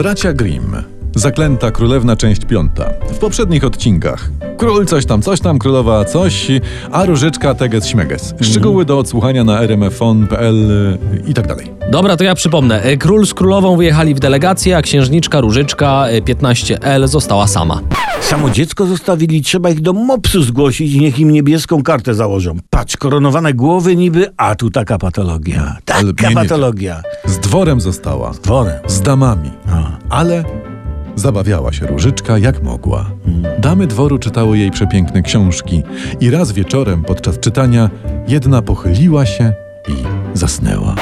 Bracia Grimm. Zaklęta królewna, część piąta. W poprzednich odcinkach. Król coś tam, coś tam, królowa coś, a różyczka teges śmeges. Szczegóły do odsłuchania na rmfon.pl i tak dalej. Dobra, to ja przypomnę. E, Król z królową wyjechali w delegację, a księżniczka Różyczka e, 15L została sama. Samo dziecko zostawili, trzeba ich do mopsu zgłosić i niech im niebieską kartę założą. Patrz, koronowane głowy niby, a tu taka patologia. Taka nie, nie, patologia. Z dworem została. Dworem. Z damami. A. Ale zabawiała się różyczka jak mogła. Damy dworu czytały jej przepiękne książki i raz wieczorem podczas czytania jedna pochyliła się i zasnęła.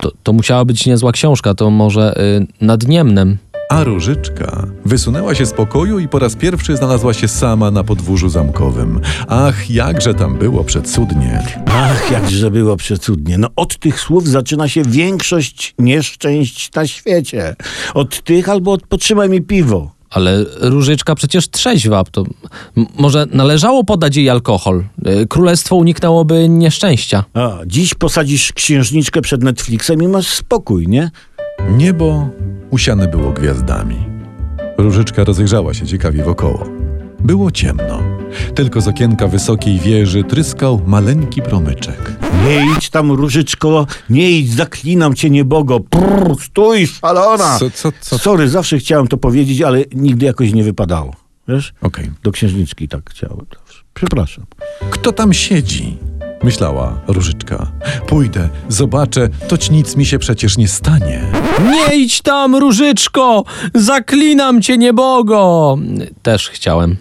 To, to musiała być niezła książka, to może y, nad Niemnem. A różyczka wysunęła się z pokoju i po raz pierwszy znalazła się sama na podwórzu zamkowym. Ach, jakże tam było przecudnie. Ach, jakże było przecudnie. No od tych słów zaczyna się większość nieszczęść na świecie. Od tych albo od potrzymaj mi piwo. Ale Różyczka przecież trzeźwa, to m- może należało podać jej alkohol. Y, Królestwo uniknęłoby nieszczęścia. A, dziś posadzisz księżniczkę przed Netflixem i masz spokój, nie? Niebo usiane było gwiazdami. Różyczka rozejrzała się ciekawie wokoło. Było ciemno. Tylko z okienka wysokiej wieży tryskał maleńki promyczek. Nie idź tam, różyczko, nie idź, zaklinam cię, niebogo. Prr, stój, szalona. Co, co, co? Sorry, zawsze chciałem to powiedzieć, ale nigdy jakoś nie wypadało. Wiesz? Okej. Do księżniczki tak chciałem. Przepraszam. Kto tam siedzi? Myślała Różyczka. Pójdę, zobaczę, toć nic mi się przecież nie stanie. Nie idź tam, Różyczko! Zaklinam cię, niebogo! Też chciałem.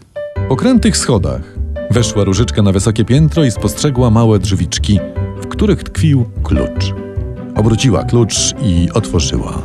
Po krętych schodach weszła Różyczka na wysokie piętro i spostrzegła małe drzwiczki, w których tkwił klucz. Obróciła klucz i otworzyła.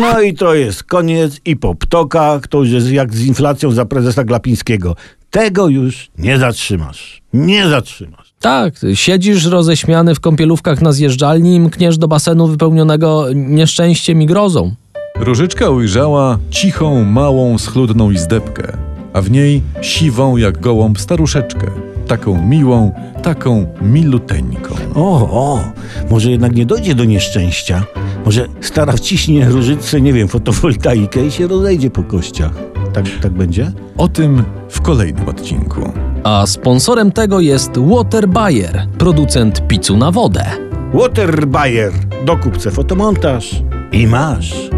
No i to jest koniec i po ptokach, to już jest jak z inflacją za prezesa Glapińskiego. Tego już nie zatrzymasz. Nie zatrzymasz. Tak, siedzisz roześmiany w kąpielówkach na zjeżdżalni i mkniesz do basenu wypełnionego nieszczęściem i grozą. Różyczka ujrzała cichą, małą, schludną izdebkę, a w niej siwą jak gołąb staruszeczkę. Taką miłą, taką miluteńką. O, o, może jednak nie dojdzie do nieszczęścia. Może stara wciśnie różyce, nie wiem, fotowoltaikę i się rozejdzie po kościach. Tak, tak będzie? O tym w kolejnym odcinku. A sponsorem tego jest Water Bayer, producent pizzu na wodę. Water Bayer. Dokup se fotomontaż i masz.